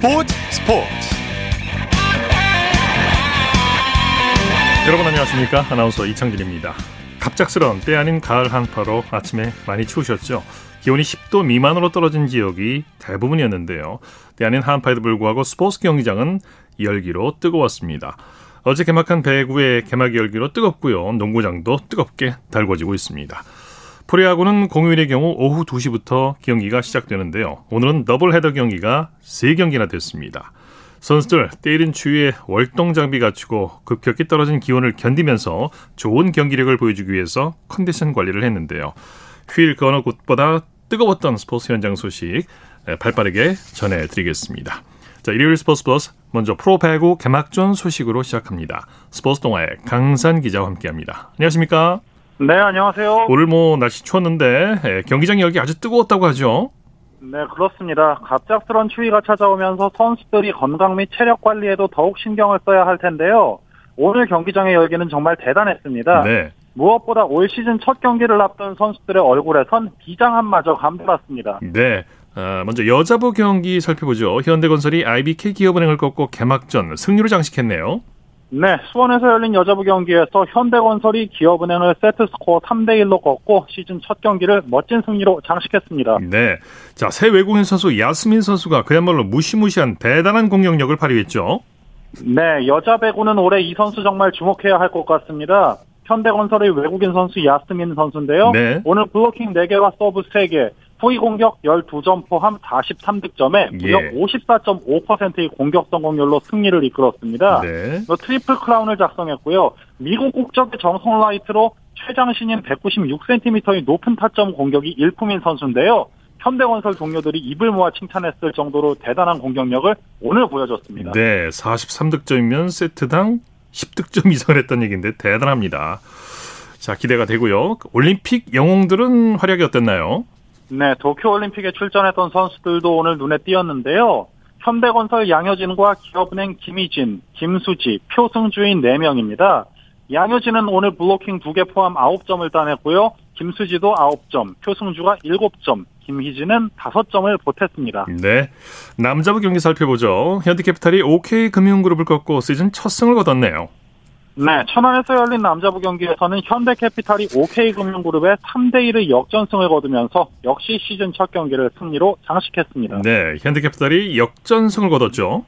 스포츠 스포츠. 여러분 안녕하십니까? 아나운서 이창진입니다. 갑작스런 때 아닌 가을 한파로 아침에 많이 추우셨죠? 기온이 10도 미만으로 떨어진 지역이 대부분이었는데요. 때 아닌 한파에도 불구하고 스포츠 경기장은 열기로 뜨거웠습니다. 어제 개막한 배구의 개막 열기로 뜨겁고요. 농구장도 뜨겁게 달궈지고 있습니다 프로야구는 공휴일의 경우 오후 2시부터 경기가 시작되는데요. 오늘은 더블 헤더 경기가 3경기나 됐습니다. 선수들 때이른 추위에 월동 장비 갖추고 급격히 떨어진 기온을 견디면서 좋은 경기력을 보여주기 위해서 컨디션 관리를 했는데요. 휴일 그 어느 곳보다 뜨거웠던 스포츠 현장 소식 발빠르게 전해드리겠습니다. 자, 일요일 스포츠 플러스 먼저 프로배구 개막전 소식으로 시작합니다. 스포츠 동아의 강산 기자와 함께합니다. 안녕하십니까? 네, 안녕하세요. 오늘 뭐 날씨 추웠는데 예, 경기장 열기 아주 뜨거웠다고 하죠. 네, 그렇습니다. 갑작스런 추위가 찾아오면서 선수들이 건강 및 체력 관리에도 더욱 신경을 써야 할 텐데요. 오늘 경기장의 열기는 정말 대단했습니다. 네. 무엇보다 올 시즌 첫 경기를 앞둔 선수들의 얼굴에선 비장함마저 감돌았습니다. 네. 아, 먼저 여자부 경기 살펴보죠. 현대건설이 IBK 기업은행을 꺾고 개막전 승리로 장식했네요. 네, 수원에서 열린 여자부 경기에서 현대건설이 기업은행을 세트스코어 3대1로 꺾고 시즌 첫 경기를 멋진 승리로 장식했습니다. 네. 자, 새 외국인 선수 야스민 선수가 그야말로 무시무시한 대단한 공격력을 발휘했죠. 네, 여자 배구는 올해 이 선수 정말 주목해야 할 것 같습니다. 현대건설의 외국인 선수 야스민 선수인데요. 네. 오늘 블로킹 4개와 서브 3개, 후위 공격 12점 포함 43득점에 무려 예. 54.5%의 공격 성공률로 승리를 이끌었습니다. 네. 트리플 크라운을 작성했고요. 미국 국적의 정성 라이트로 최장신인 196cm의 높은 타점 공격이 일품인 선수인데요. 현대건설 동료들이 입을 모아 칭찬했을 정도로 대단한 공격력을 오늘 보여줬습니다. 네, 43득점이면 세트당 10득점 이상을 했던 얘기인데 대단합니다. 자, 기대가 되고요. 올림픽 영웅들은 활약이 어땠나요? 네, 도쿄올림픽에 출전했던 선수들도 오늘 눈에 띄었는데요. 현대건설 양효진과 기업은행 김희진, 김수지, 표승주인 4명입니다. 양효진은 오늘 블로킹 2개 포함 9점을 따냈고요. 김수지도 9점, 표승주가 7점, 김희진은 5점을 보탰습니다. 네. 남자부 경기 살펴보죠. 현대캐피탈이 OK금융그룹을 꺾고 시즌 첫 승을 거뒀네요. 네, 천안에서 열린 남자부 경기에서는 현대캐피탈이 OK금융그룹의 3대1의 역전승을 거두면서 역시 시즌 첫 경기를 승리로 장식했습니다. 네, 현대캐피탈이 역전승을 거뒀죠.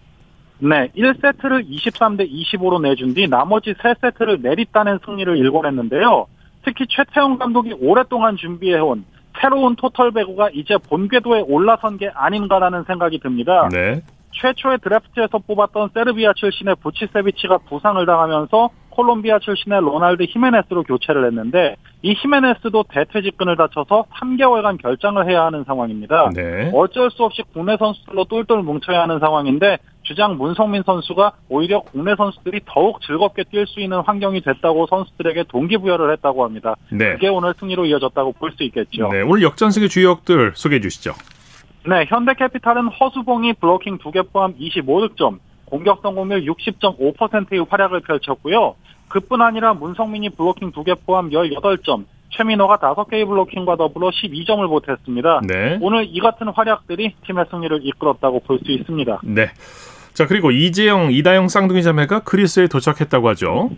네, 1세트를 23대 25로 내준 뒤 나머지 3세트를 내리따낸 승리를 일궈냈는데요. 특히 최태영 감독이 오랫동안 준비해온 새로운 토털 배구가 이제 본궤도에 올라선 게 아닌가라는 생각이 듭니다. 네. 최초의 드래프트에서 뽑았던 세르비아 출신의 부치세비치가 부상을 당하면서 콜롬비아 출신의 로날드 히메네스로 교체를 했는데 이 히메네스도 대퇴직근을 다쳐서 3개월간 결장을 해야 하는 상황입니다. 네. 어쩔 수 없이 국내 선수들로 똘똘 뭉쳐야 하는 상황인데 주장 문성민 선수가 오히려 국내 선수들이 더욱 즐겁게 뛸 수 있는 환경이 됐다고 선수들에게 동기부여를 했다고 합니다. 네. 그게 오늘 승리로 이어졌다고 볼 수 있겠죠. 네, 오늘 역전승의 주역들 소개해 주시죠. 네, 현대캐피탈은 허수봉이 블로킹 2개 포함 25득점, 공격 성공률 60.5%의 활약을 펼쳤고요. 그뿐 아니라 문성민이 블로킹 2개 포함 18점, 최민호가 5개의 블로킹과 더불어 12점을 보탰습니다. 네. 오늘 이 같은 활약들이 팀의 승리를 이끌었다고 볼 수 있습니다. 네. 자, 그리고 이재영, 이다영 쌍둥이 자매가 그리스에 도착했다고 하죠.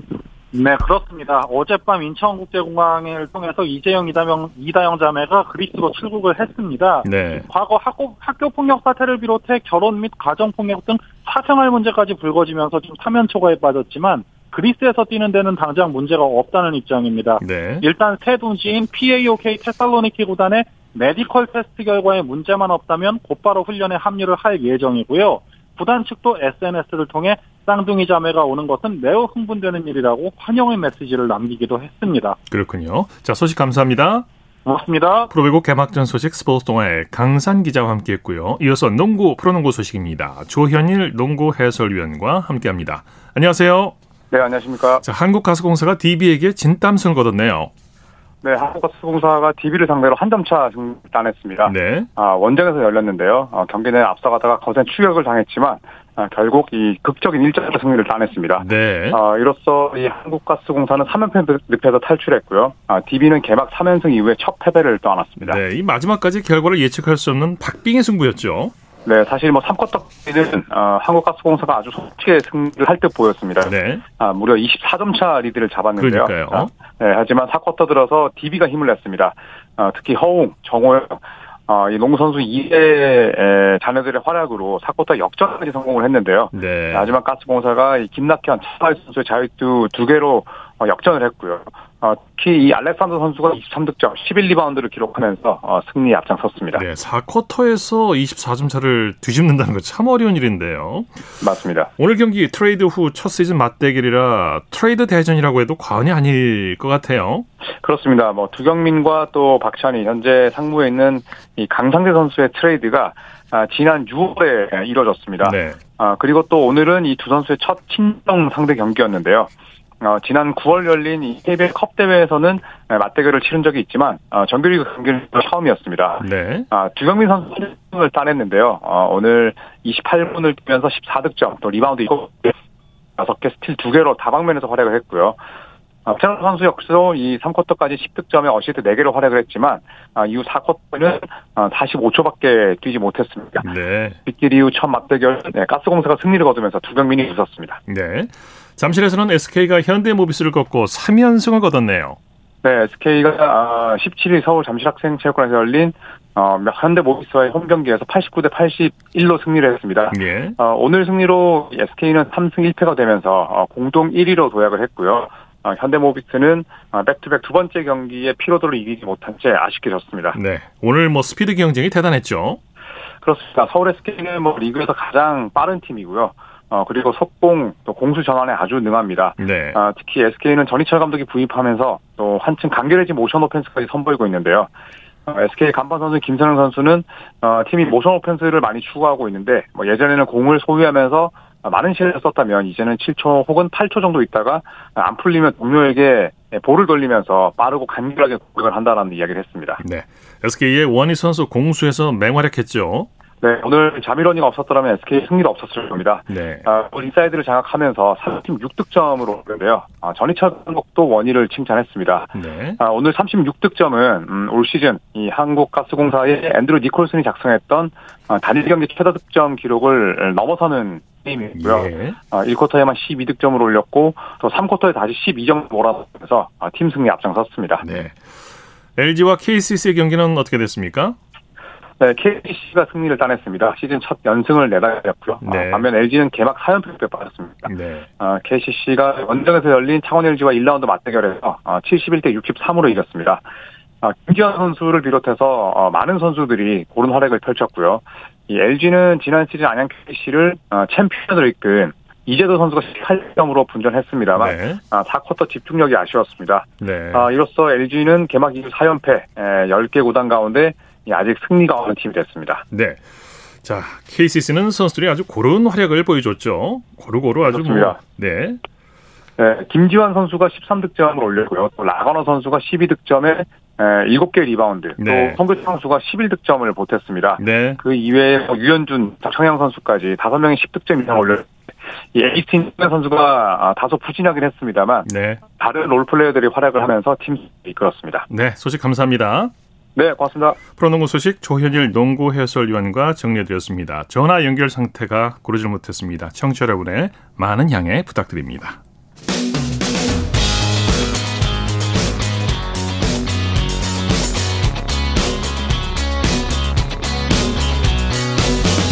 네, 그렇습니다. 어젯밤 인천국제공항을 통해서 이재영, 이다영, 이다영 자매가 그리스로 출국을 했습니다. 네. 과거 학교, 학교 폭력 사태를 비롯해 결혼 및 가정 폭력 등 사생활 문제까지 불거지면서 좀 사면초가에 빠졌지만 그리스에서 뛰는 데는 당장 문제가 없다는 입장입니다. 네. 일단 새 둥지인 PAOK 테살로니키 구단의 medical test 결과에 문제만 없다면 곧바로 훈련에 합류를 할 예정이고요. 구단 측도 SNS를 통해 쌍둥이 자매가 오는 것은 매우 흥분되는 일이라고 환영의 메시지를 남기기도 했습니다. 그렇군요. 자, 소식 감사합니다. 고맙습니다. 프로배구 개막전 소식 스포츠 동아의 강산 기자와 함께했고요. 이어서 농구 프로농구 소식입니다. 조현일 농구 해설위원과 함께합니다. 안녕하세요. 네, 안녕하십니까. 자, 한국가스공사가 DB에게 진땀승을 거뒀네요. 네, 한국가스공사가 DB를 상대로 한 점차 승리를 따냈습니다. 네. 아, 원정에서 열렸는데요. 어, 경기는 앞서가다가 거센 추격을 당했지만 아, 결국 이 극적인 일자로 승리를 따냈습니다. 네. 아, 이로써 이 한국가스공사는 3연패 늪에서 탈출했고요. 아, DB는 개막 3연승 이후에 첫 패배를 떠안았습니다. 네, 이 마지막까지 결과를 예측할 수 없는 박빙의 승부였죠. 네, 사실 뭐 3쿼터까지는 어, 한국가스공사가 아주 솔직히 승리를 할 듯 보였습니다. 네. 아, 무려 24점 차 리드를 잡았는데요. 그러니까요. 아, 네, 하지만 4쿼터 들어서 DB가 힘을 냈습니다. 어, 특히 허웅, 정호영, 어, 이 농구 선수 2대 자녀들의 활약으로 4쿼터 역전까지 성공을 했는데요. 네. 하지만 가스공사가 이 김낙현, 차바위 선수의 자유투 두 개로 어, 역전을 했고요. 어, 특히 이 알렉산더 선수가 23득점, 11리바운드를 기록하면서 어, 승리에 앞장섰습니다. 네, 4쿼터에서 24점 차를 뒤집는다는 거참 어려운 일인데요. 맞습니다. 오늘 경기 트레이드 후 첫 시즌 맞대결이라 트레이드 대전이라고 해도 과언이 아닐 것 같아요. 그렇습니다. 뭐 두경민과 또 박찬희 현재 상무에 있는 이 강상재 선수의 트레이드가 아, 지난 6월에 이뤄졌습니다. 네. 아, 그리고 또 오늘은 이 두 선수의 첫 친정 상대 경기였는데요. 어, 지난 9월 열린 이 KBL 컵 대회에서는 맞대결을 치른 적이 있지만 어, 정규리그 경기는 처음이었습니다. 네. 아, 두경민 선수를 따냈는데요. 어, 오늘 28분을 뛰면서 14득점, 또 리바운드 6개, 스틸 2개로 다방면에서 활약을 했고요. 어, 최 선수 역시도 이 3쿼터까지 10득점에 어시스트 4개로 활약을 했지만 아, 이후 4쿼터는 45초밖에 어, 뛰지 못했습니다. 네. 빅딜 이후 첫 맞대결 네, 가스공사가 승리를 거두면서 두경민이 있었습니다. 네. 잠실에서는 SK가 현대모비스를 꺾고 3연승을 거뒀네요. 네, SK가 17일 서울 잠실학생체육관에서 열린 어, 현대모비스와의 홈 경기에서 89대 81로 승리를 했습니다. 예. 어, 오늘 승리로 SK는 3승 1패가 되면서 어, 공동 1위로 도약을 했고요. 어, 현대모비스는 어, back-to-back 두 번째 경기에 피로도를 이기지 못한 채 아쉽게 졌습니다. 네, 오늘 뭐 스피드 경쟁이 대단했죠. 그렇습니다. 서울 SK는 뭐 리그에서 가장 빠른 팀이고요. 어, 그리고 속공, 또 공수 전환에 아주 능합니다. 네. 아, 특히 SK는 전희철 감독이 부임하면서 또 한층 간결해진 motion offense까지 선보이고 있는데요. 어, SK 간판 선수 김선형 선수는 어, 팀이 motion offense를 많이 추구하고 있는데 뭐 예전에는 공을 소유하면서 많은 시간을 썼다면 이제는 7초 혹은 8초 정도 있다가 안 풀리면 동료에게 볼을 돌리면서 빠르고 간결하게 공격을 한다라는 이야기를 했습니다. 네. SK의 워니 선수 공수에서 맹활약했죠. 네, 오늘 자밀 워니가 없었더라면 SK 승리도 없었을 겁니다. 네. 아, 인사이드를 장악하면서 36득점으로 오는데요. 아, 전희철 감독도 워니를 칭찬했습니다. 네. 아, 오늘 36득점은 음, 올 시즌 이 한국가스공사의 앤드루 니콜슨이 작성했던 아, 단일 경기 최다 득점 기록을 넘어서는 게임이고요. 예. 아, 1쿼터에만 12득점을 올렸고 또 3쿼터에 다시 12점 몰아서면서 아, 팀 승리 앞장섰습니다. 네. LG와 KCC의 경기는 어떻게 됐습니까? 네, KCC가 승리를 따냈습니다. 시즌 첫 연승을 내달렸고요. 네. 아, 반면 LG는 개막 4연패에 빠졌습니다. 네. 아, KCC가 원정에서 열린 창원 LG와 1라운드 맞대결에서 아, 71대 63으로 이겼습니다. 아, 김지현 선수를 비롯해서 어, 많은 선수들이 고른 활약을 펼쳤고요. 이 LG는 지난 시즌 안양 KC를 어, 챔피언으로 이끈 이재도 선수가 18점으로 분전했습니다만 네. 아, 4쿼터 집중력이 아쉬웠습니다. 네. 아, 이로써 LG는 개막 이후 4연패 에, 10개 구단 가운데 아직 승리가 없는 팀이 됐습니다. 네. 자, KCC는 선수들이 아주 고른 활약을 보여줬죠. 고루고루 아주 뭐, 그렇습니다. 뭐, 네. 네, 김지환 선수가 13득점을 올렸고요. 또 라거너 선수가 12득점에 7개 리바운드, 네. 또 성규 선수가 11득점을 보탰습니다. 네. 그 이외에 뭐 유현준, 박청양 선수까지 5명이 10득점 이상 올렸 이 에이스틴 선수가 아, 다소 부진하긴 했습니다만 네. 다른 롤플레이어들이 활약을 하면서 팀 이끌었습니다. 네, 소식 감사합니다. 네, 고맙습니다. 프로농구 소식 조현일 농구 해설위원과 정리해드렸습니다. 전화 연결 상태가 고르질 못했습니다. 청취자 여러분의 많은 양해 부탁드립니다.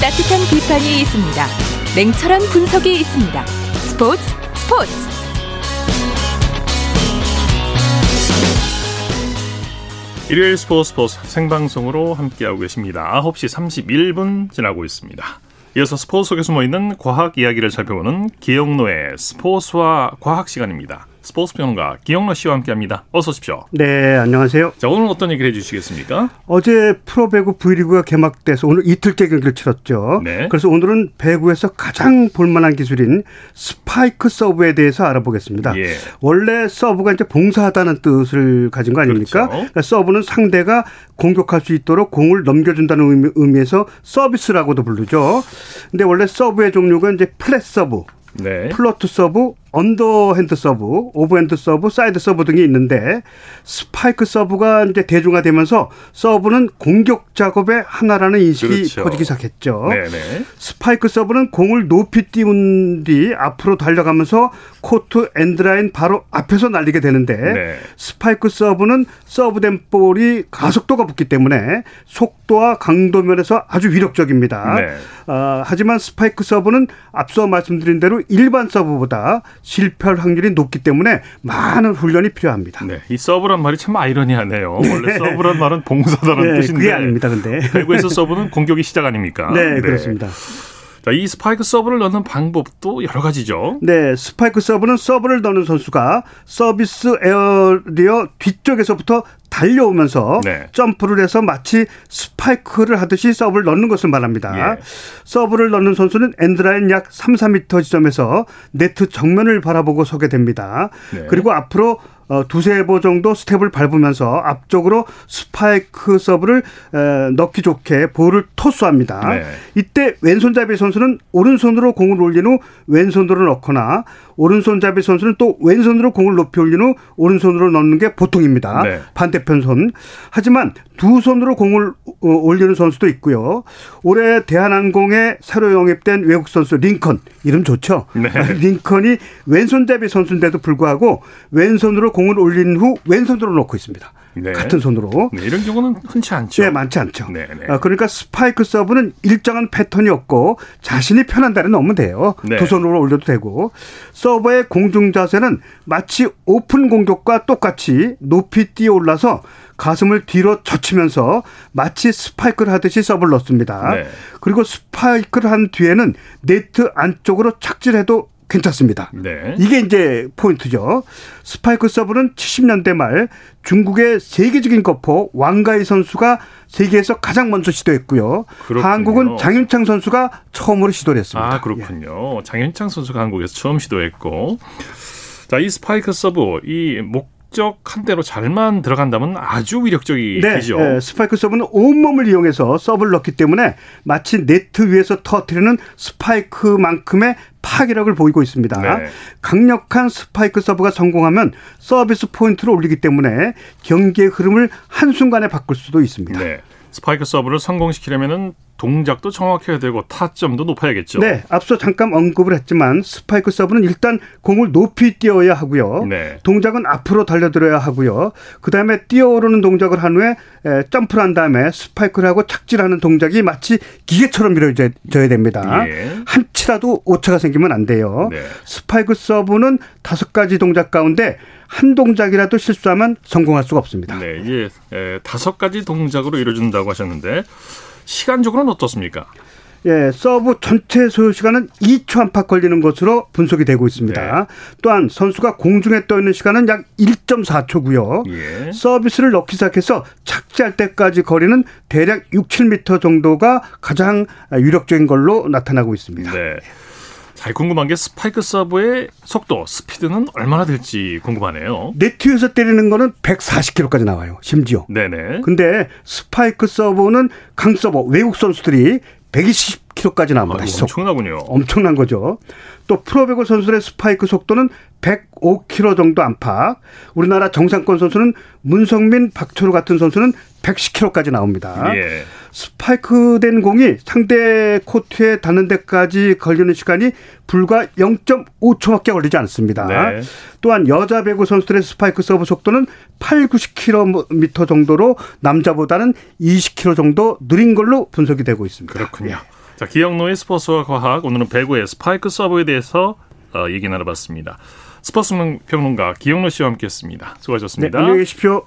따뜻한 비판이 있습니다. 냉철한 분석이 있습니다. 스포츠 스포츠 일요일 스포츠 스포츠 생방송으로 함께하고 계십니다. 9시 31분 지나고 있습니다. 이어서 스포츠 속에 숨어있는 과학 이야기를 살펴보는 기영노의 스포츠와 과학 시간입니다. 스포츠 평론가 기영노 씨와 함께합니다. 어서 오십시오. 네, 안녕하세요. 자, 오늘 어떤 얘기를 해주시겠습니까? 어제 프로배구 V리그가 개막돼서 오늘 이틀째 경기를 치렀죠. 네. 그래서 오늘은 배구에서 가장 볼만한 기술인 스파이크 서브에 대해서 알아보겠습니다. 예. 원래 서브가 이제 봉사하다는 뜻을 가진 거 아닙니까? 그렇죠. 그러니까 서브는 상대가 공격할 수 있도록 공을 넘겨준다는 의미, 에서 서비스라고도 부르죠. 근데 원래 서브의 종류가 이제 플랫 서브, 네. 플로트 서브, 언더 핸드 서브, 오버핸드 서브, 사이드 서브 등이 있는데 스파이크 서브가 이제 대중화되면서 서브는 공격 작업의 하나라는 인식이 그렇죠. 퍼지기 시작했죠. 네네. 스파이크 서브는 공을 높이 띄운 뒤 앞으로 달려가면서 코트 엔드라인 바로 앞에서 날리게 되는데 네. 스파이크 서브는 서브된 볼이 가속도가 붙기 때문에 속도와 강도 면에서 아주 위력적입니다. 네. 어, 하지만 스파이크 서브는 앞서 말씀드린 대로 일반 서브보다 실패할 확률이 높기 때문에 많은 훈련이 필요합니다. 네, 이 서브란 말이 참 아이러니하네요. 네. 원래 서브란 말은 봉사다는 네, 뜻인데 그게 아닙니다. 근데 배구에서 서브는 공격의 시작 아닙니까? 네, 네. 그렇습니다. 자, 이 스파이크 서브를 넣는 방법도 여러 가지죠. 네, 스파이크 서브는 서브를 넣는 선수가 서비스 에어리어 뒤쪽에서부터 달려오면서 네. 점프를 해서 마치 스파이크를 하듯이 서브를 넣는 것을 말합니다. 예. 서브를 넣는 선수는 엔드라인 약 3, 4미터 지점에서 네트 정면을 바라보고 서게 됩니다. 네. 그리고 앞으로 어, 두세 보 정도 스텝을 밟으면서 앞쪽으로 스파이크 서브를 에, 넣기 좋게 볼을 토스합니다. 네. 이때 왼손잡이 선수는 오른손으로 공을 올린 후 왼손으로 넣거나 오른손잡이 선수는 또 왼손으로 공을 높이 올린 후 오른손으로 넣는 게 보통입니다. 네. 반대편 손. 하지만 두 손으로 공을 어, 올리는 선수도 있고요. 올해 대한항공에 새로 영입된 외국 선수 링컨 이름 좋죠. 네. 링컨이 왼손잡이 선수인데도 불구하고 왼손으로 공을 올린 후 왼손으로 넣고 있습니다. 네. 같은 손으로. 네, 이런 경우는 흔치 않죠. 네, 많지 않죠. 네, 네. 아, 그러니까 스파이크 서브는 일정한 패턴이 없고 자신이 편한 대로 넣으면 돼요. 네. 두 손으로 올려도 되고 서버의 공중 자세는 마치 오픈 공격과 똑같이 높이 뛰어 올라서 가슴을 뒤로 젖히면서 마치 스파이크를 하듯이 서브를 넣습니다. 네. 그리고 스파이크를 한 뒤에는 네트 안쪽으로 착지해도 괜찮습니다. 네. 이게 이제 포인트죠. 스파이크 서브는 70년대 말 중국의 세계적인 거포 왕가위 선수가 세계에서 가장 먼저 시도했고요. 그렇군요. 한국은 장윤창 선수가 처음으로 시도를 했습니다. 아, 그렇군요. 예. 장윤창 선수가 한국에서 처음 시도했고. 자, 이 스파이크 서브, 이 목, 목적한 대로 잘만 들어간다면 아주 위력적이죠. 네, 네, 스파이크 서브는 온몸을 이용해서 서브를 넣기 때문에 마치 네트 위에서 터트리는 스파이크만큼의 파괴력을 보이고 있습니다. 네. 강력한 스파이크 서브가 성공하면 서비스 포인트를 올리기 때문에 경기의 흐름을 한순간에 바꿀 수도 있습니다. 네. 스파이크 서브를 성공시키려면 동작도 정확해야 되고 타점도 높아야겠죠. 네, 앞서 잠깐 언급을 했지만 스파이크 서브는 일단 공을 높이 띄워야 하고요. 네. 동작은 앞으로 달려들어야 하고요. 그 다음에 뛰어오르는 동작을 한 후에 점프를 한 다음에 스파이크를 하고 착지하는 동작이 마치 기계처럼 이루어져야 됩니다. 예. 한 치라도 오차가 생기면 안 돼요. 네. 스파이크 서브는 다섯 가지 동작 가운데 한 동작이라도 실수하면 성공할 수가 없습니다. 네, 이게 다섯 가지 동작으로 이루어진다고 하셨는데 시간적으로는 어떻습니까? 예, 서브 전체 소요 시간은 2초 안팎 걸리는 것으로 분석이 되고 있습니다. 네. 또한 선수가 공중에 떠 있는 시간은 약 1.4초고요. 예. 서비스를 넣기 시작해서 착지할 때까지 거리는 대략 6, 7m 정도가 가장 위력적인 걸로 나타나고 있습니다. 네. 자, 궁금한 게 스파이크 서브의 속도, 스피드는 얼마나 될지 궁금하네요. 네트 위에서 때리는 거는 140km까지 나와요. 심지어. 네네. 근데 스파이크 서브는 강 서버 외국 선수들이 120km까지 나옵니다. 아, 엄청나군요. 엄청난 거죠. 또 프로배구 선수들의 스파이크 속도는 105km 정도 안팎. 우리나라 정상권 선수는 문성민, 박철우 같은 선수는 110km까지 나옵니다. 예. 스파이크된 공이 상대 코트에 닿는 데까지 걸리는 시간이 불과 0.5초밖에 걸리지 않습니다. 네. 또한 여자 배구 선수들의 스파이크 서브 속도는 8, 90km 정도로 남자보다는 20km 정도 느린 걸로 분석이 되고 있습니다. 그렇군요. 네. 자, 기영노의 스포츠와 과학 오늘은 배구의 스파이크 서브에 대해서 어, 얘기 나눠봤습니다. 스포츠 평론가 기영노 씨와 함께했습니다. 수고하셨습니다. 네, 안녕히 계십시오.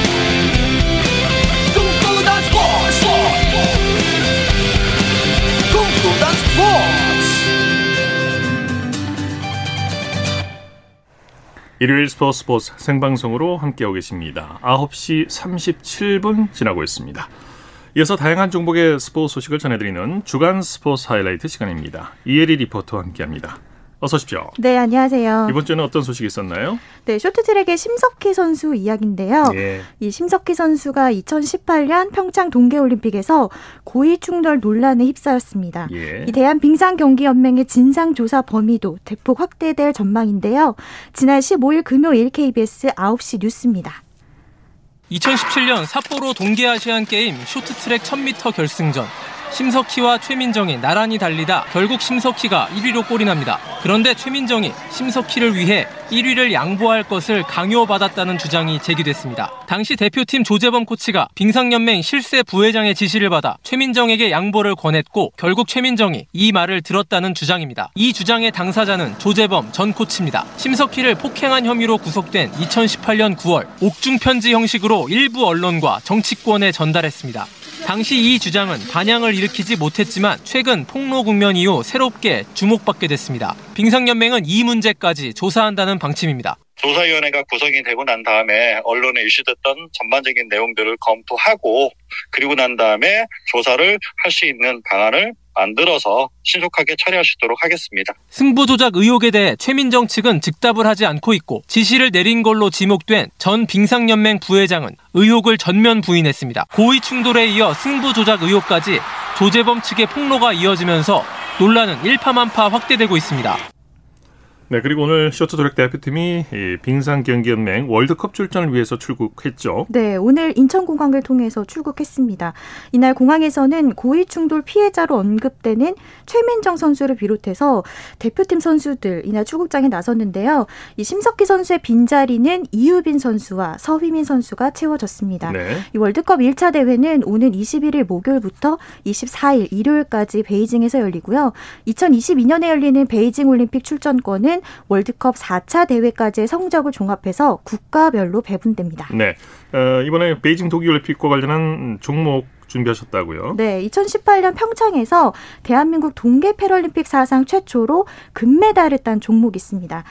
일요일 스포츠 스포츠 생방송으로 함께하고 계십니다. 9시 37분 지나고 있습니다. 이어서 다양한 종목의 스포츠 소식을 전해드리는 주간 스포츠 하이라이트 시간입니다. 이혜리 리포터와 함께합니다. 어서 오십시오. 네, 안녕하세요. 이번 주에는 어떤 소식이 있었나요? 네, 쇼트트랙의 심석희 선수 이야기인데요. 예. 이 심석희 선수가 2018년 평창 동계올림픽에서 고의 충돌 논란에 휩싸였습니다. 예. 이 대한 빙상 경기 연맹의 진상 조사 범위도 대폭 확대될 전망인데요. 지난 15일 금요일 KBS 9시 뉴스입니다. 2017년 삿포로 동계아시안 게임 쇼트트랙 1000m 결승전 심석희와 최민정이 나란히 달리다 결국 심석희가 1위로 골이 납니다. 그런데 최민정이 심석희를 위해 1위를 양보할 것을 강요받았다는 주장이 제기됐습니다. 당시 대표팀 조재범 코치가 빙상연맹 실세 부회장의 지시를 받아 최민정에게 양보를 권했고 결국 최민정이 이 말을 들었다는 주장입니다. 이 주장의 당사자는 조재범 전 코치입니다. 심석희를 폭행한 혐의로 구속된 2018년 9월 옥중 편지 형식으로 일부 언론과 정치권에 전달했습니다. 당시 이 주장은 반향을 일으키지 못했지만 최근 폭로 국면 이후 새롭게 주목받게 됐습니다. 빙상연맹은 이 문제까지 조사한다는 방침입니다. 조사위원회가 구성이 되고 난 다음에 언론에 이슈됐던 전반적인 내용들을 검토하고 그리고 난 다음에 조사를 할 수 있는 방안을 만들어서 신속하게 있도록 하겠습니다. 승부 조작 의혹에 대해 최민정 측은 즉답을 하지 않고 있고 지시를 내린 걸로 지목된 전 빙상연맹 부회장은 의혹을 전면 부인했습니다. 고의 충돌에 이어 승부 조작 의혹까지 조재범 측의 폭로가 이어지면서 논란은 일파만파 확대되고 있습니다. 네, 그리고 오늘 쇼트트랙 대표팀이 빙상 경기 연맹 월드컵 출전을 위해서 출국했죠. 네, 오늘 인천 공항을 통해서 출국했습니다. 이날 공항에서는 고위 충돌 피해자로 언급되는 최민정 선수를 비롯해서 대표팀 선수들 이날 출국장에 나섰는데요. 이 심석희 선수의 빈자리는 이유빈 선수와 서휘민 선수가 채워졌습니다. 네. 이 월드컵 1차 대회는 오는 21일 목요일부터 24일 일요일까지 베이징에서 열리고요. 2022년에 열리는 베이징 올림픽 출전권은 월드컵 4차 대회까지의 성적을 종합해서 국가별로 배분됩니다. 네. 어, 이번에 베이징 동계올림픽과 관련한 종목 준비하셨다고요? 네, 2018년 평창에서 대한민국 동계 패럴림픽 사상 최초로 금메달을 딴 종목이 있습니다.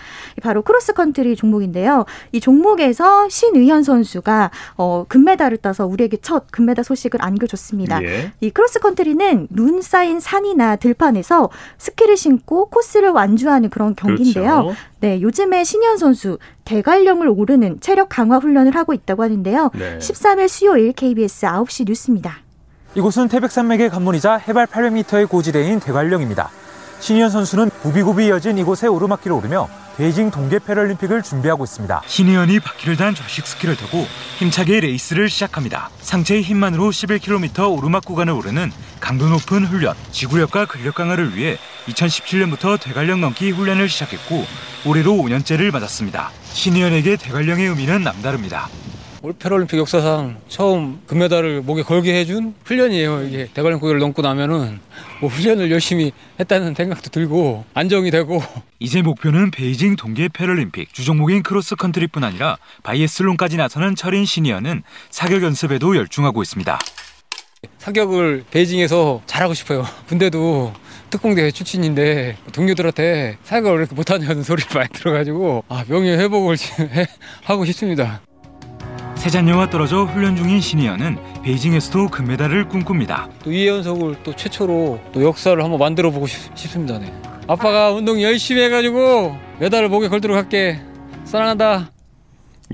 바로 크로스컨트리 종목인데요. 이 종목에서 신의현 선수가 어, 금메달을 따서 우리에게 첫 금메달 소식을 안겨줬습니다. 예. 이 크로스컨트리는 눈 쌓인 산이나 들판에서 스키를 신고 코스를 완주하는 그런 경기인데요. 그렇죠. 네, 요즘에 신현 선수 대관령을 오르는 체력 강화 훈련을 하고 있다고 하는데요. 네. 13일 수요일 KBS 9시 뉴스입니다. 이곳은 태백산맥의 관문이자 해발 800m의 고지대인 대관령입니다. 신희연 선수는 구비구비 이어진 이곳에 오르막길을 오르며 베이징 동계 패럴림픽을 준비하고 있습니다. 신희연이 바퀴를 단 좌식 스키를 타고 힘차게 레이스를 시작합니다. 상체의 힘만으로 11km 오르막 구간을 오르는 강도 높은 훈련, 지구력과 근력 강화를 위해 2017년부터 대관령 넘기 훈련을 시작했고 올해로 5년째를 맞았습니다. 신희연에게 대관령의 의미는 남다릅니다. 올 패럴림픽 역사상 처음 금메달을 목에 걸게 해준 훈련이에요. 이게 대관령 고개를 넘고 나면은 뭐 훈련을 열심히 했다는 생각도 들고 안정이 되고 이제 목표는 베이징 동계 패럴림픽 주종목인 크로스컨트리뿐 아니라 바이애슬론까지 나서는 철인 신의현은 사격 연습에도 열중하고 있습니다. 사격을 베이징에서 잘하고 싶어요. 군대도 특공대 출신인데 동료들한테 사격을 이렇게 못하냐는 소리를 많이 들어가지고 아, 명예 회복을 하고 싶습니다. 세 자녀와 떨어져 훈련 중인 신의현은 베이징에서도 금메달을 꿈꿉니다. 또 이 연속을 또 최초로 또 역사를 한번 만들어 보고 싶, 습니다 네. 아빠가 운동 열심히 해가지고 메달을 목에 걸도록 할게. 사랑한다.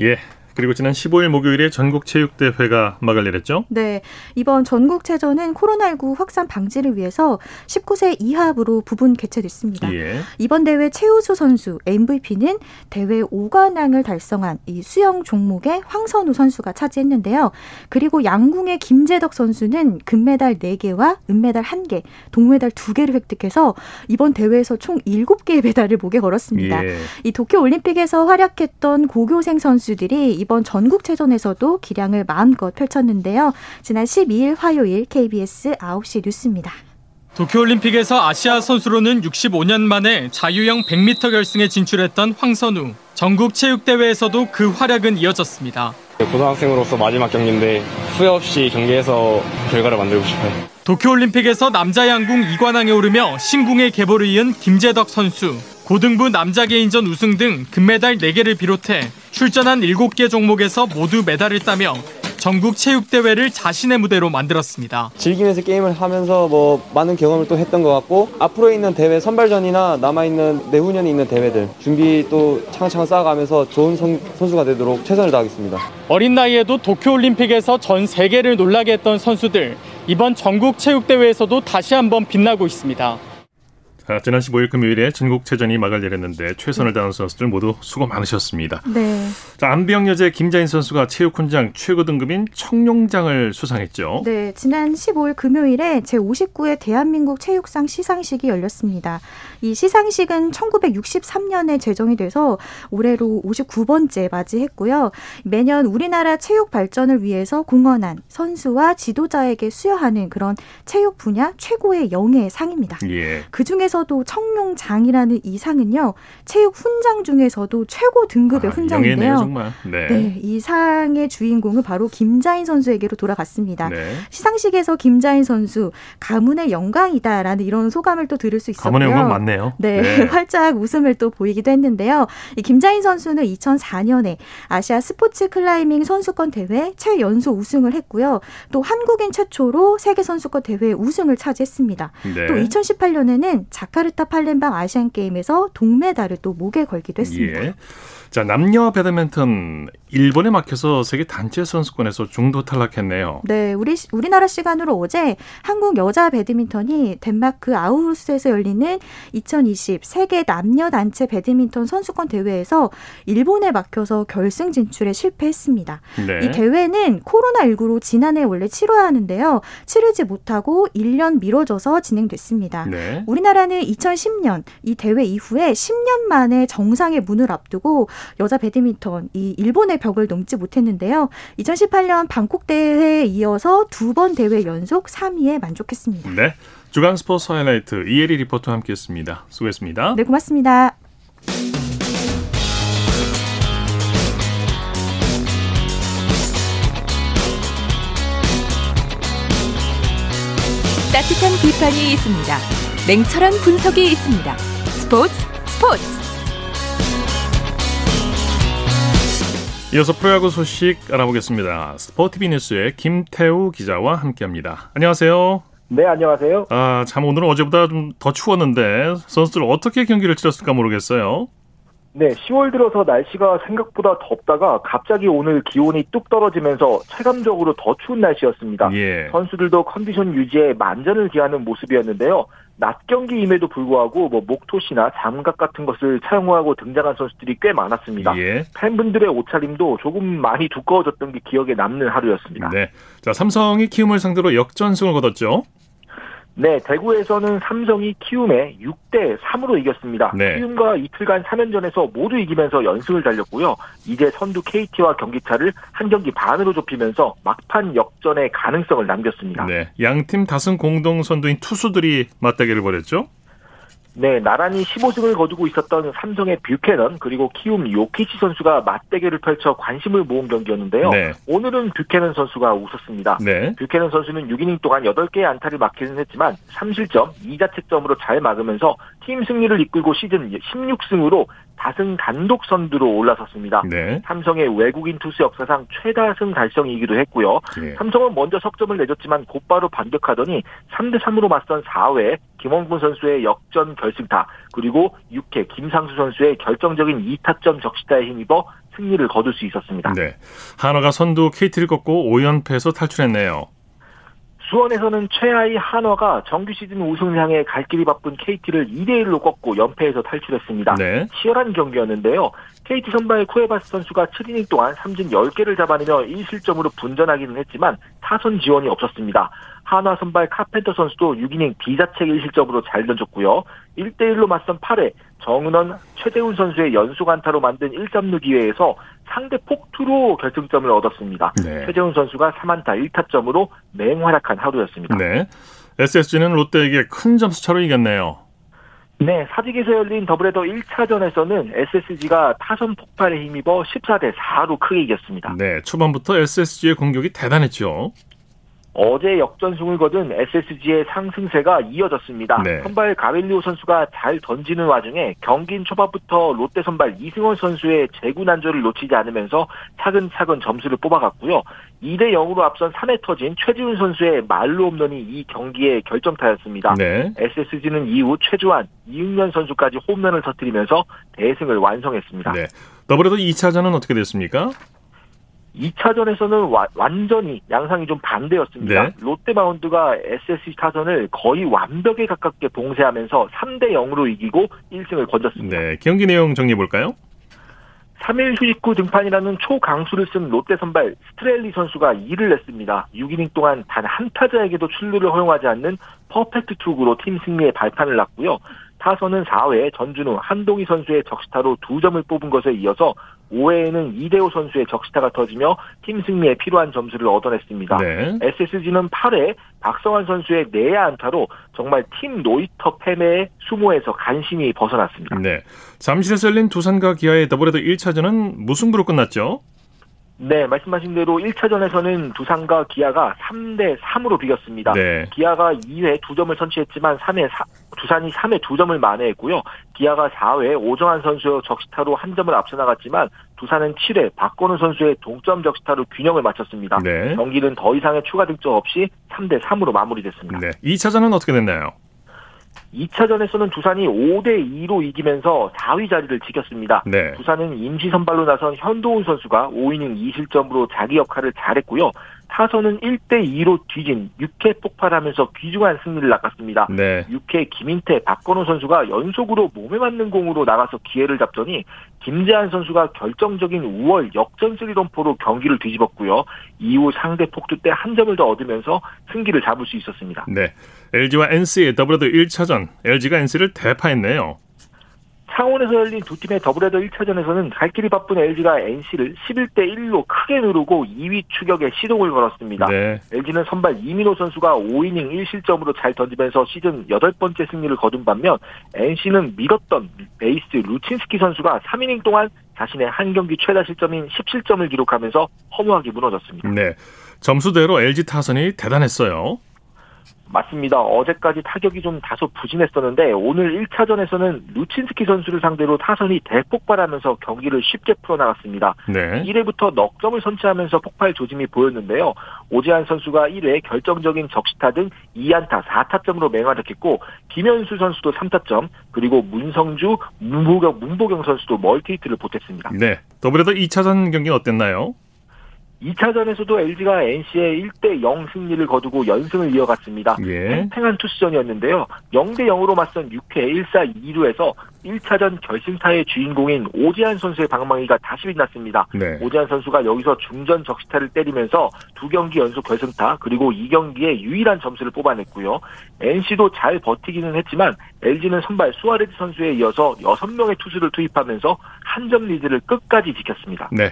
예, 그리고 지난 15일 목요일에 전국체육대회가 막을 내렸죠? 네. 이번 전국체전은 코로나19 확산 방지를 위해서 19세 이하부로 부분 개최됐습니다. 예. 이번 대회 최우수 선수 MVP는 대회 5관왕을 달성한 이 수영 종목의 황선우 선수가 차지했는데요. 그리고 양궁의 김재덕 선수는 금메달 4개와 은메달 1개, 동메달 2개를 획득해서 이번 대회에서 총 7개의 메달을 목에 걸었습니다. 예. 이 도쿄 올림픽에서 활약했던 고교생 선수들이 이번 전국체전에서도 기량을 마음껏 펼쳤는데요. 지난 12일 화요일 KBS 9시 뉴스입니다. 도쿄올림픽에서 아시아 선수로는 65년 만에 자유형 100m 결승에 진출했던 황선우. 전국 체육대회에서도 그 활약은 이어졌습니다. 고등학생으로서 마지막 경기인데 후회 없이 경기에서 결과를 만들고 싶어요. 도쿄올림픽에서 남자 양궁 2관왕에 오르며 신궁의 계보를 이은 김재덕 선수. 고등부 남자 개인전 우승 등 금메달 4개를 비롯해 출전한 7개 종목에서 모두 메달을 따며 전국 체육대회를 자신의 무대로 만들었습니다. 즐기면서 게임을 하면서 뭐 많은 경험을 또 했던 것 같고 앞으로 있는 대회 선발전이나 남아있는 내후년에 있는 대회들 준비 또 차근차근 쌓아가면서 좋은 선, 선수가 되도록 최선을 다하겠습니다. 어린 나이에도 도쿄올림픽에서 전 세계를 놀라게 했던 선수들 이번 전국 체육대회에서도 다시 한번 빛나고 있습니다. 아, 지난 15일 금요일에 전국체전이 막을 내렸는데 최선을 다한 선수들 모두 수고 많으셨습니다. 네. 자, 안비영 여제 김자인 선수가 체육훈장 최고 등급인 청룡장을 수상했죠. 네, 지난 15일 금요일에 제59회 대한민국 체육상 시상식이 열렸습니다. 이 시상식은 1963년에 제정이 돼서 올해로 59번째 맞이했고요. 매년 우리나라 체육 발전을 위해서 공헌한 선수와 지도자에게 수여하는 그런 체육 분야 최고의 영예의 상입니다. 예. 그 중에서 중에서도 청룡장이라는 이 상은요 체육 훈장 중에서도 최고 등급의 아, 훈장인데요. 정말. 네. 네. 이 상의 주인공은 바로 김자인 선수에게로 돌아갔습니다. 네. 시상식에서 김자인 선수 가문의 영광이다라는 이런 소감을 또 들을 수 있었고요. 가문의 영광 맞네요. 네, 네. 활짝 웃음을 또 보이기도 했는데요. 이 김자인 선수는 2004년에 아시아 스포츠 클라이밍 선수권 대회 최연소 우승을 했고요. 또 한국인 최초로 세계 선수권 대회 우승을 차지했습니다. 네. 또 2018년에는 자카르타 팔렘방 아시안 게임에서 동메달을 또 목에 걸기도 했습니다. 예. 자, 남녀 배드민턴 일본에 막혀서 세계 단체 선수권에서 중도 탈락했네요. 네, 우리 우리나라 시간으로 어제 한국 여자 배드민턴이 덴마크 아르후스에서 열리는 2020 세계 남녀 단체 배드민턴 선수권 대회에서 일본에 막혀서 결승 진출에 실패했습니다. 네. 이 대회는 코로나19로 지난해 원래 치러야 하는데요. 치르지 못하고 1년 미뤄져서 진행됐습니다. 네. 우리나라는 2010년 이 대회 이후에 10년 만에 정상의 문을 앞두고 여자 배드민턴 이 일본의 벽을 넘지 못했는데요. 2018년 방콕 대회에 이어서 두 번 대회 연속 3위에 만족했습니다. 네. 주간 스포츠 하이라이트 이혜리 리포터와 함께했습니다. 수고했습니다. 네, 고맙습니다. 따뜻한 비판이 있습니다. 냉철한 분석이 있습니다. 스포츠 스포츠. 이어서 프로야구 소식 알아보겠습니다. 스포티비 뉴스의 김태우 기자와 함께합니다. 안녕하세요. 네, 안녕하세요. 아, 참 오늘은 어제보다 좀 더 추웠는데 선수들 어떻게 경기를 치렀을까 모르겠어요. 네, 10월 들어서 날씨가 생각보다 덥다가 갑자기 오늘 기온이 뚝 떨어지면서 체감적으로 더 추운 날씨였습니다. 예. 선수들도 컨디션 유지에 만전을 기하는 모습이었는데요. 낮 경기임에도 불구하고 뭐 목토시나 장갑 같은 것을 사용하고 등장한 선수들이 꽤 많았습니다. 예. 팬분들의 옷차림도 조금 많이 두꺼워졌던 게 기억에 남는 하루였습니다. 네. 자, 삼성이 키움을 상대로 역전승을 거뒀죠. 네, 대구에서는 삼성이 키움에 6대 3으로 이겼습니다. 네. 키움과 이틀간 3연전에서 모두 이기면서 연승을 달렸고요. 이제 선두 KT와 경기차를 한 경기 반으로 좁히면서 막판 역전의 가능성을 남겼습니다. 네. 양팀 다승 공동 선두인 투수들이 맞대결을 벌였죠. 네, 나란히 15승을 거두고 있었던 삼성의 뷰캐넌 그리고 키움 요키시 선수가 맞대결을 펼쳐 관심을 모은 경기였는데요. 네. 오늘은 뷰캐넌 선수가 웃었습니다. 네. 뷰캐넌 선수는 6이닝 동안 8개의 안타를 맞기는 했지만 3실점, 2자책점으로 잘 막으면서 팀 승리를 이끌고 시즌 16승으로 다승 단독 선두로 올라섰습니다. 네. 삼성의 외국인 투수 역사상 최다승 달성이기도 했고요. 네. 삼성은 먼저 석점을 내줬지만 곧바로 반격하더니 3대 3으로 맞선 4회 김원군 선수의 역전 결승타 그리고 6회 김상수 선수의 결정적인 2타점 적시타에 힘입어 승리를 거둘 수 있었습니다. 네. 한화가 선두 KT를 꺾고 5연패에서 탈출했네요. 수원에서는 최하위 한화가 정규 시즌 우승을 향해 갈 길이 바쁜 KT를 2대1로 꺾고 연패에서 탈출했습니다. 네. 치열한 경기였는데요. KT 선발 쿠에바스 선수가 7이닝 동안 삼진 10개를 잡아내며 1실점으로 분전하기는 했지만 타선 지원이 없었습니다. 한화 선발 카펜터 선수도 6이닝 비자책 1실점으로 잘 던졌고요. 1대1로 맞선 8회 정은원, 최대훈 선수의 연속 안타로 만든 1-3루 기회에서 상대 폭투로 결승점을 얻었습니다. 네. 최재훈 선수가 3안타 1타점으로 맹활약한 하루였습니다. 네. SSG는 롯데에게 큰 점수 차로 이겼네요. 네, 사직에서 열린 더블헤더 1차전에서는 SSG가 타선 폭발에 힘입어 14대 4로 크게 이겼습니다. 네, 초반부터 SSG의 공격이 대단했죠. 어제 역전승을 거둔 SSG의 상승세가 이어졌습니다. 네. 선발 가벨리오 선수가 잘 던지는 와중에 경기 초반부터 롯데 선발 이승원 선수의 제구 난조를 놓치지 않으면서 차근차근 점수를 뽑아갔고요. 2대 0으로 앞선 3회 터진 최지훈 선수의 말로 홈런이 이 경기의 결정타였습니다. 네. SSG는 이후 최주환, 이윤현 선수까지 홈런을 터뜨리면서 대승을 완성했습니다. 네. 더불어도 2차전은 어떻게 됐습니까? 2차전에서는 와, 완전히 양상이 좀 반대였습니다. 네. 롯데 마운드가 SSG 타선을 거의 완벽에 가깝게 봉쇄하면서 3대 0으로 이기고 1승을 거뒀습니다. 네, 경기 내용 정리해 볼까요? 3일 휴식 후 등판이라는 초강수를 쓴 롯데 선발 스트레일리 선수가 일을 냈습니다. 6이닝 동안 단 한 타자에게도 출루를 허용하지 않는 퍼펙트 투구로 팀 승리에 발판을 놨고요. 타선은 4회 전준우, 한동희 선수의 적시타로 2점을 뽑은 것에 이어서 5회에는 이대호 선수의 적시타가 터지며 팀 승리에 필요한 점수를 얻어냈습니다. 네. SSG는 8회 박성한 선수의 내야 안타로 정말 팀 노히터 패배의 수모에서 간신히 벗어났습니다. 네. 잠실에서 열린 두산과 기아의 더블헤더 1차전은 무승부로 끝났죠? 네, 말씀하신 대로 1차전에서는 두산과 기아가 3대 3으로 비겼습니다. 네. 기아가 2회 2점을 선취했지만 3회 4, 두산이 3회 2점을 만회했고요. 기아가 4회 오정환 선수의 적시타로 한 점을 앞서 나갔지만 두산은 7회 박건우 선수의 동점 적시타로 균형을 맞췄습니다. 네. 경기는 더 이상의 추가 득점 없이 3대 3으로 마무리됐습니다. 네. 2차전은 어떻게 됐나요? 2차전에서는 두산이 5대 2로 이기면서 4위 자리를 지켰습니다. 네. 두산은 임시 선발로 나선 현도훈 선수가 5이닝 2실점으로 자기 역할을 잘했고요. 타선은 1대 2로 뒤진 6회 폭발하면서 귀중한 승리를 낚았습니다. 네. 6회 김인태, 박건호 선수가 연속으로 몸에 맞는 공으로 나가서 기회를 잡더니 김재한 선수가 결정적인 5월 역전 스리런포로 경기를 뒤집었고요. 이후 상대 폭투 때 한 점을 더 얻으면서 승기를 잡을 수 있었습니다. 네. LG와 NC의 더블헤더 1차전, LG가 NC를 대파했네요. 창원에서 열린 두 팀의 더블헤더 1차전에서는 갈 길이 바쁜 LG가 NC를 11대 1로 크게 누르고 2위 추격에 시동을 걸었습니다. 네. LG는 선발 이민호 선수가 5이닝 1실점으로 잘 던지면서 시즌 8번째 승리를 거둔 반면 NC는 믿었던 에이스 루친스키 선수가 3이닝 동안 자신의 한 경기 최다 실점인 17점을 기록하면서 허무하게 무너졌습니다. 네. 점수대로 LG 타선이 대단했어요. 맞습니다. 어제까지 타격이 좀 다소 부진했었는데 오늘 1차전에서는 루친스키 선수를 상대로 타선이 대폭발하면서 경기를 쉽게 풀어나갔습니다. 네. 1회부터 넉 점을 선취하면서 폭발 조짐이 보였는데요. 오재한 선수가 1회 결정적인 적시타 등 2안타 4타점으로 맹활약했고 김현수 선수도 3타점 그리고 문성주, 문보경, 문보경 선수도 멀티히트를 보탰습니다. 네. 더블헤더 2차전 경기는 어땠나요? 2차전에서도 LG가 NC의 1대 0 승리를 거두고 연승을 이어갔습니다. 예. 팽팽한 투수전이었는데요. 0대 0으로 맞선 6회 1사 2루에서 1차전 결승타의 주인공인 오지환 선수의 방망이가 다시 빛났습니다. 네. 오지환 선수가 여기서 중전 적시타를 때리면서 두 경기 연속 결승타 그리고 이 경기에 유일한 점수를 뽑아냈고요. NC도 잘 버티기는 했지만 LG는 선발 수아레즈 선수에 이어서 6명의 투수를 투입하면서 한 점 리드를 끝까지 지켰습니다. 네.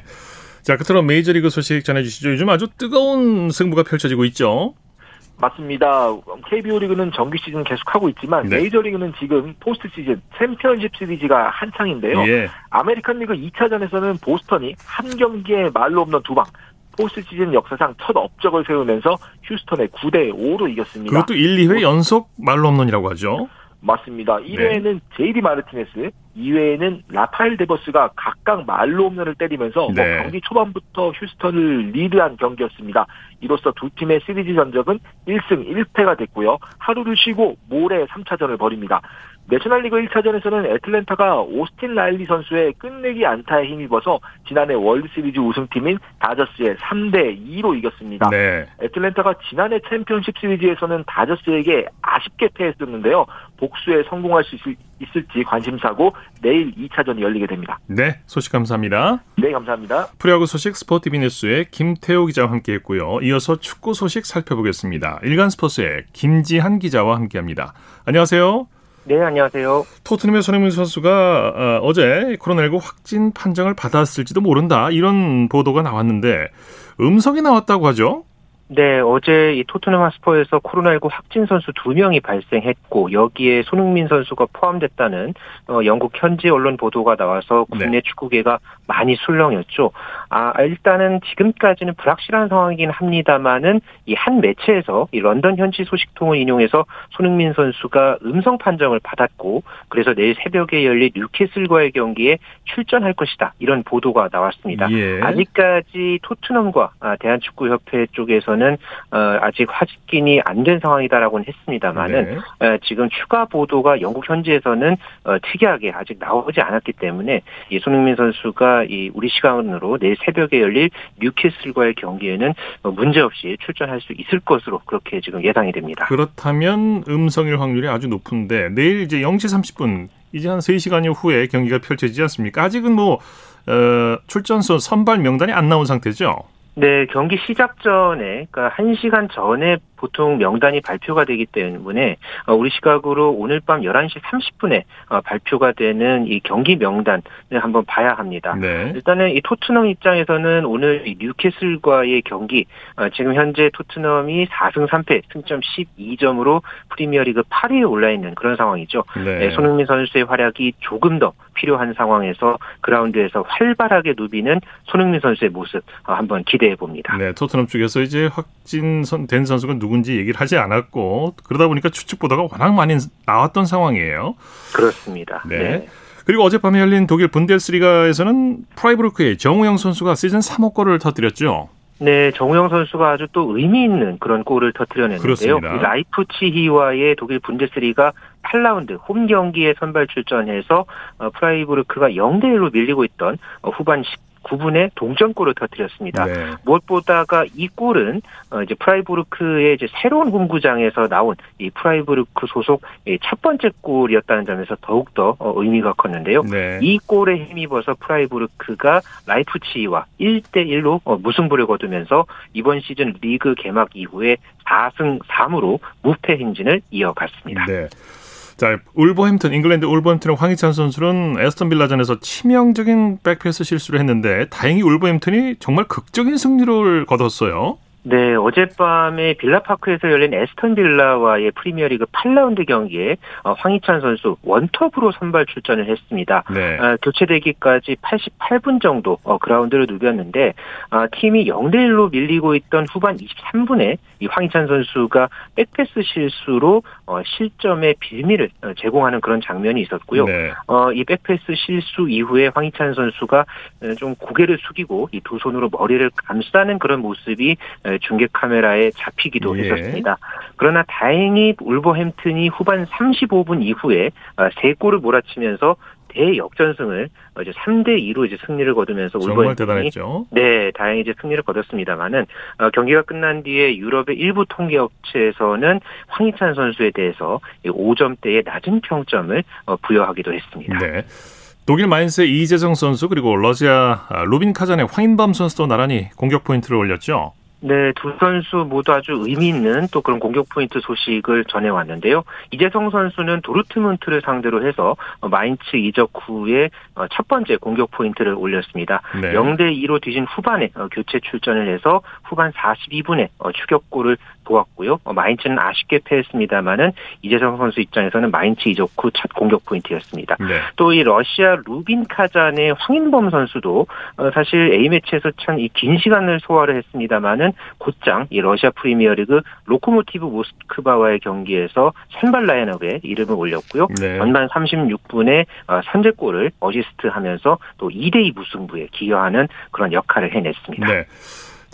자, 끝으로 메이저리그 소식 전해주시죠. 요즘 아주 뜨거운 승부가 펼쳐지고 있죠. 맞습니다. KBO 리그는 정규 시즌 계속하고 있지만 네. 메이저 리그는 지금 포스트 시즌 챔피언십 시리즈가 한창인데요. 예. 아메리칸 리그 2차전에서는 보스턴이 한 경기에 만루 홈런 두 방, 포스트 시즌 역사상 첫 업적을 세우면서 휴스턴에 9대 5로 이겼습니다. 그것도 1, 2회 연속 만루 홈런이라고 하죠. 맞습니다. 1회에는 네. 제이디 마르티네스, 2회에는 라파엘 데버스가 각각 만루 홈런을 때리면서 뭐 네. 뭐 경기 초반부터 휴스턴을 리드한 경기였습니다. 이로써 두 팀의 시리즈 전적은 1승 1패가 됐고요. 하루를 쉬고 모레 3차전을 벌입니다. 내셔널리그 1차전에서는 애틀랜타가 오스틴 라일리 선수의 끝내기 안타에 힘입어서 지난해 월드시리즈 우승팀인 다저스에 3대 2로 이겼습니다. 네. 애틀랜타가 지난해 챔피언십 시리즈에서는 다저스에게 아쉽게 패했었는데요. 복수에 성공할 수 있을지 관심사고 내일 2차전이 열리게 됩니다. 네, 소식 감사합니다. 네, 감사합니다. 프리야구 소식 스포티비 뉴스의 김태호 기자와 함께했고요. 이어서 축구 소식 살펴보겠습니다. 일간 스포츠의 김지한 기자와 함께합니다. 안녕하세요. 네, 안녕하세요. 토트넘의 손흥민 선수가 어, 제 코로나19 확진 판정을 받았을지도 모른다 이런 보도가 나왔는데 음성이 나왔다고 하죠? 네, 어제 이 토트넘 하스퍼에서 코로나19 확진 선수 두 명이 발생했고 여기에 손흥민 선수가 포함됐다는 어, 영국 현지 언론 보도가 나와서 국내 네. 축구계가 많이 술렁였죠. 아, 일단은 지금까지는 불확실한 상황이긴 합니다만은 이 한 매체에서 이 런던 현지 소식통을 인용해서 손흥민 선수가 음성 판정을 받았고 그래서 내일 새벽에 열릴 뉴캐슬과의 경기에 출전할 것이다. 이런 보도가 나왔습니다. 예. 아직까지 토트넘과 아, 대한축구협회 쪽에서는 어, 아직 확진이 안 된 상황이다라고는 했습니다만은 네. 어, 지금 추가 보도가 영국 현지에서는 어, 특이하게 아직 나오지 않았기 때문에 이 손흥민 선수가 이 우리 시간으로 내일 새벽에 열릴 뉴캐슬과의 경기에는 문제 없이 출전할 수 있을 것으로 그렇게 지금 예상이 됩니다. 그렇다면 음성일 확률이 아주 높은데 내일 이제 0시 30분 이제 한 3시간 후에 경기가 펼쳐지지 않습니까? 아직은 뭐 어, 출전선 선발 명단이 안 나온 상태죠. 네, 경기 시작 전에, 그러니까 1시간 전에 보통 명단이 발표가 되기 때문에 어, 우리 시각으로 오늘 밤 11시 30분에 어, 발표가 되는 이 경기 명단을 한번 봐야 합니다. 네. 일단은 이 토트넘 입장에서는 오늘 이 뉴캐슬과의 경기 어, 지금 현재 토트넘이 4승 3패 승점 12점으로 프리미어리그 8위에 올라 있는 그런 상황이죠. 네. 네, 손흥민 선수의 활약이 조금 더 필요한 상황에서 그라운드에서 활발하게 누비는 손흥민 선수의 모습 한번 기대해 봅니다. 네, 토트넘 쪽에서 이제 확진된 선수가 누구 누군지 얘기를 하지 않았고 그러다 보니까 추측 보도가 워낙 많이 나왔던 상황이에요. 그렇습니다. 네. 네. 그리고 어젯밤에 열린 독일 분데스리가에서는 프라이부르크의 정우영 선수가 시즌 3호 골을 터뜨렸죠. 네, 정우영 선수가 아주 또 의미 있는 그런 골을 터뜨려냈는데요. 라이프치히와의 독일 분데스리가 8라운드 홈 경기에 선발 출전해서 어, 프라이부르크가 0대 1로 밀리고 있던 어, 후반 19분에 동점골을 터뜨렸습니다. 네. 무엇보다가 이 골은 어, 이제 프라이부르크의 이제 새로운 홈구장에서 나온 이 프라이부르크 소속 첫 번째 골이었다는 점에서 더욱더 어, 의미가 컸는데요. 네. 이 골에 힘입어서 프라이부르크가 라이프치히와 1대 1로 어, 무승부를 거두면서 이번 시즌 리그 개막 이후에 4승 4무로 무패 행진을 이어갔습니다. 네. 자, 울버햄튼, 잉글랜드 울버햄튼의 황희찬 선수는 애스턴 빌라전에서 치명적인 백패스 실수를 했는데 다행히 울버햄튼이 정말 극적인 승리를 거뒀어요. 네, 어젯밤에 빌라파크에서 열린 애스턴 빌라와의 프리미어리그 8라운드 경기에 어, 황희찬 선수 원톱으로 선발 출전을 했습니다. 네. 어, 교체되기까지 88분 정도 어, 그라운드를 누볐는데 어, 팀이 0대 1로 밀리고 있던 후반 23분에 이 황희찬 선수가 백패스 실수로 어, 실점의 빌미를 어, 제공하는 그런 장면이 있었고요. 네. 이 백패스 실수 이후에 황희찬 선수가 좀 고개를 숙이고 이 두 손으로 머리를 감싸는 그런 모습이 중계 카메라에 잡히기도 예. 했었습니다. 그러나 다행히 울버햄튼이 후반 35분 이후에 아, 세 골을 몰아치면서 대역전승을 이제 3대 2로 이제 승리를 거두면서 울버햄튼이 네 다행히 이제 승리를 거뒀습니다만은 어, 경기가 끝난 뒤에 유럽의 일부 통계 업체에서는 황희찬 선수에 대해서 5점대의 낮은 평점을 어, 부여하기도 했습니다. 네. 독일 마인츠의 이재성 선수 그리고 러시아 아, 루빈 카잔의 황인범 선수도 나란히 공격 포인트를 올렸죠. 네, 두 선수 모두 아주 의미 있는 또 그런 공격 포인트 소식을 전해왔는데요. 이재성 선수는 도르트문트를 상대로 해서 마인츠 이적 후에 첫 번째 공격 포인트를 올렸습니다. 네. 0대 2로 뒤진 후반에 교체 출전을 해서 후반 42분에 추격골을 도왔고요. 마인츠는 아쉽게 패했습니다만은 이재성 선수 입장에서는 마인츠 이적 후 첫 공격 포인트였습니다. 네. 또 이 러시아 루빈 카잔의 황인범 선수도 어, 사실 A 매치에서 참 이 긴 시간을 소화를 했습니다만은 곧장 이 러시아 프리미어리그 로코모티브 모스크바와의 경기에서 선발 라인업에 이름을 올렸고요. 네. 전반 36분에 어, 선제골을 어시스트하면서 또 2대2 무승부에 기여하는 그런 역할을 해냈습니다. 네.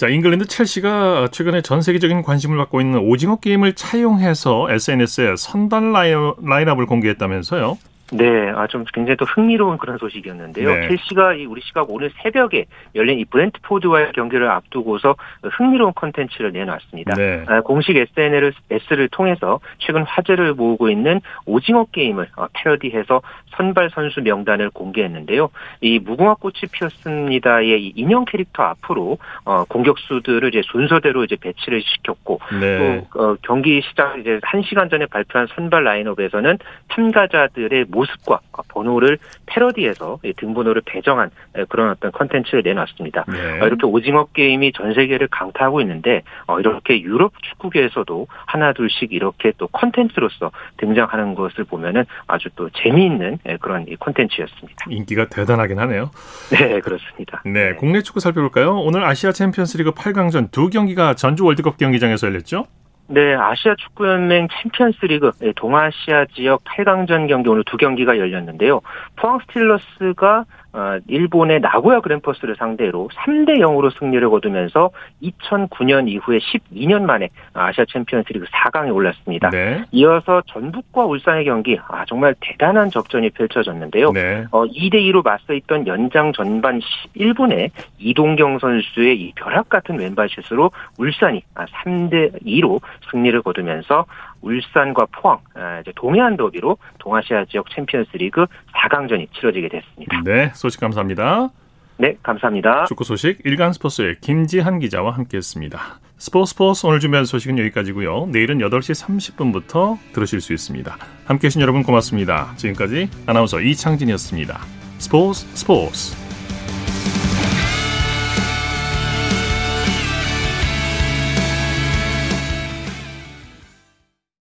자, 잉글랜드 첼시가 최근에 전 세계적인 관심을 받고 있는 오징어 게임을 차용해서 SNS에 선발 라인업을 공개했다면서요? 네, 아, 좀 굉장히 또 흥미로운 그런 소식이었는데요. 네. 첼시가 우리 시각 오늘 새벽에 열린 이 브렌트포드와의 경기를 앞두고서 흥미로운 컨텐츠를 내놨습니다. 네. 아, 공식 SNS를 통해서 최근 화제를 모으고 있는 오징어 게임을 어, 패러디해서 선발 선수 명단을 공개했는데요. 이 무궁화 꽃이 피었습니다의 이 인형 캐릭터 앞으로 어, 공격수들을 이제 순서대로 이제 배치를 시켰고 네. 또 어, 경기 시작 이제 1시간 전에 발표한 선발 라인업에서는 참가자들의 모 습과 번호를 패러디해서 등번호를 배정한 그런 어떤 컨텐츠를 내놨습니다. 네. 어, 이렇게 오징어 게임이 전 세계를 강타하고 있는데 어, 이렇게 유럽 축구계에서도 하나 둘씩 이렇게 또 컨텐츠로서 등장하는 것을 보면은 아주 또 재미있는 그런 컨텐츠였습니다. 인기가 대단하긴 하네요. 네, 그렇습니다. 네, 국내 축구 살펴볼까요? 오늘 아시아 챔피언스리그 8강전 두 경기가 전주 월드컵 경기장에서 열렸죠? 네, 아시아 축구연맹 챔피언스리그 네, 동아시아 지역 8강전 경기 오늘 두 경기가 열렸는데요. 포항 스틸러스가 어, 일본의 나고야 그랜퍼스를 상대로 3대 0으로 승리를 거두면서 2009년 이후에 12년 만에 아시아 챔피언스리그 4강에 올랐습니다. 네. 이어서 전북과 울산의 경기 아 정말 대단한 적전이 펼쳐졌는데요. 네. 어, 2대 2로 맞서 있던 연장 전반 11분에 이동경 선수의 이 벼락 같은 왼발 슛으로 울산이 3대 아, 2로 승리를 거두면서 울산과 포항 아, 이제 동해안 더비로 동아시아 지역 챔피언스리그 4강전이 치러지게 됐습니다. 네, 소식 감사합니다. 네, 감사합니다. 축구 소식 일간 스포츠의 김지한 기자와 함께했습니다. 스포츠 스포츠 오늘 준비한 소식은 여기까지고요. 내일은 8시 30분부터 들으실 수 있습니다. 함께해 주신 여러분 고맙습니다. 지금까지 아나운서 이창진이었습니다. 스포츠 스포츠